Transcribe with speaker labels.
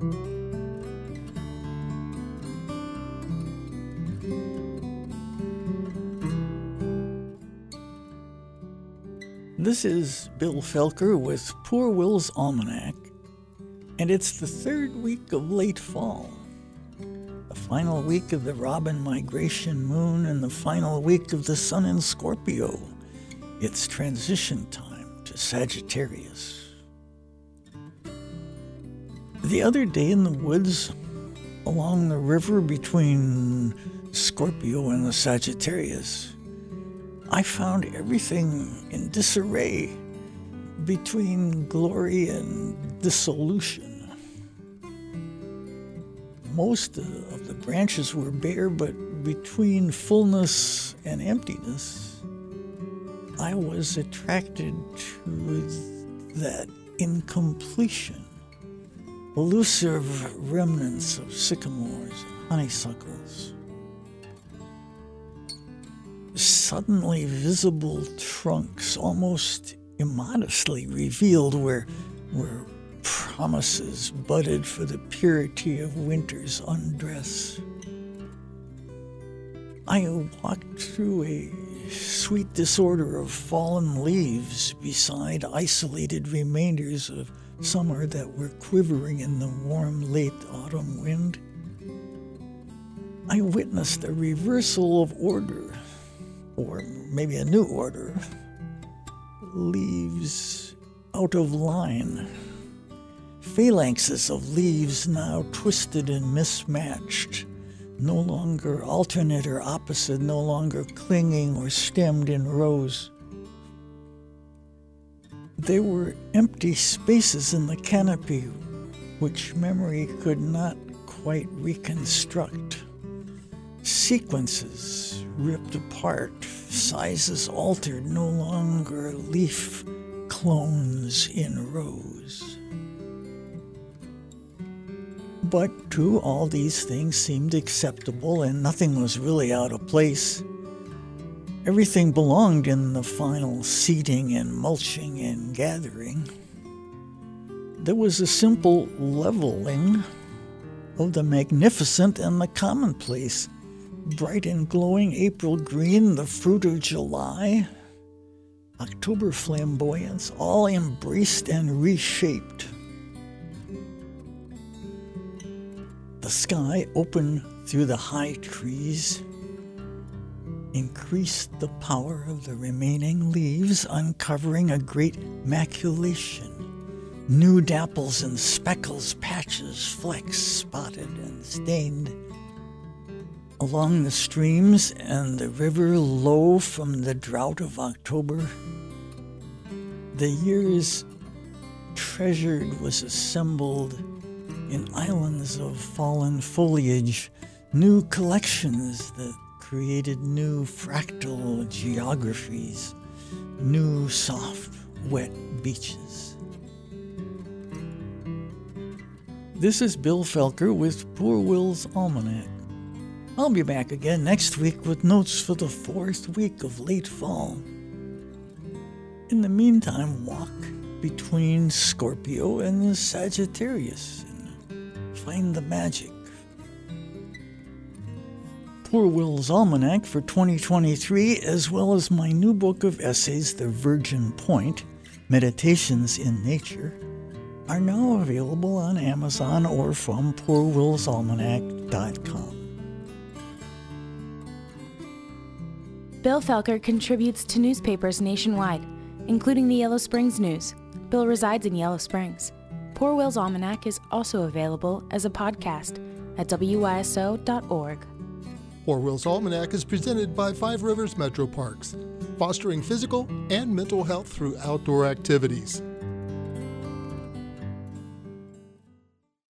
Speaker 1: This is Bill Felker with Poor Will's Almanac, and it's the third week of late fall. The final week of the Robin migration moon and the final week of the sun in Scorpio. It's transition time to Sagittarius. The other day in the woods along the river between Scorpio and the Sagittarius, I found everything in disarray between glory and dissolution. Most of the branches were bare, but between fullness and emptiness, I was attracted to that incompletion, elusive remnants of sycamores and honeysuckles suddenly visible trunks, almost immodestly revealed where, where promises budded for the purity of winter's undress. I walked through a sweet disorder of fallen leaves beside isolated remainders of summer that were quivering in the warm late autumn wind. I witnessed a reversal of order or maybe a new order, leaves out of line. Phalanxes of leaves now twisted and mismatched, no longer alternate or opposite, no longer clinging or stemmed in rows. There were empty spaces in the canopy which memory could not quite reconstruct. Sequences ripped apart, sizes altered, no longer leaf clones in rows. But to all these things seemed acceptable, and nothing was really out of place. Everything belonged in the final seeding and mulching and gathering. There was a simple leveling of the magnificent and the commonplace bright and glowing April green, the fruit of July, October flamboyance, all embraced and reshaped. The sky open through the high trees increased the power of the remaining leaves, uncovering a great maculation. New dapples and speckles, patches, flecks, spotted and stained along the streams and the river low from the drought of October. The year's treasured was assembled in islands of fallen foliage, new collections that created new fractal geographies, new soft, wet beaches. This is Bill Felker with Poor Will's Almanac. I'll be back again next week with notes for the fourth week of late fall. In the meantime, walk between Scorpio and Sagittarius and find the magic. Poor Will's Almanac for 2023, as well as my new book of essays, The Virgin Point Meditations in Nature, are now available on Amazon or from poorwillsalmanac.com.
Speaker 2: Bill Felker contributes to newspapers nationwide, including the Yellow Springs News. Bill resides in Yellow Springs. Poor Will's Almanac is also available as a podcast at wyso.org.
Speaker 3: Poor Will's Almanac is presented by Five Rivers Metro Parks, fostering physical and mental health through outdoor activities.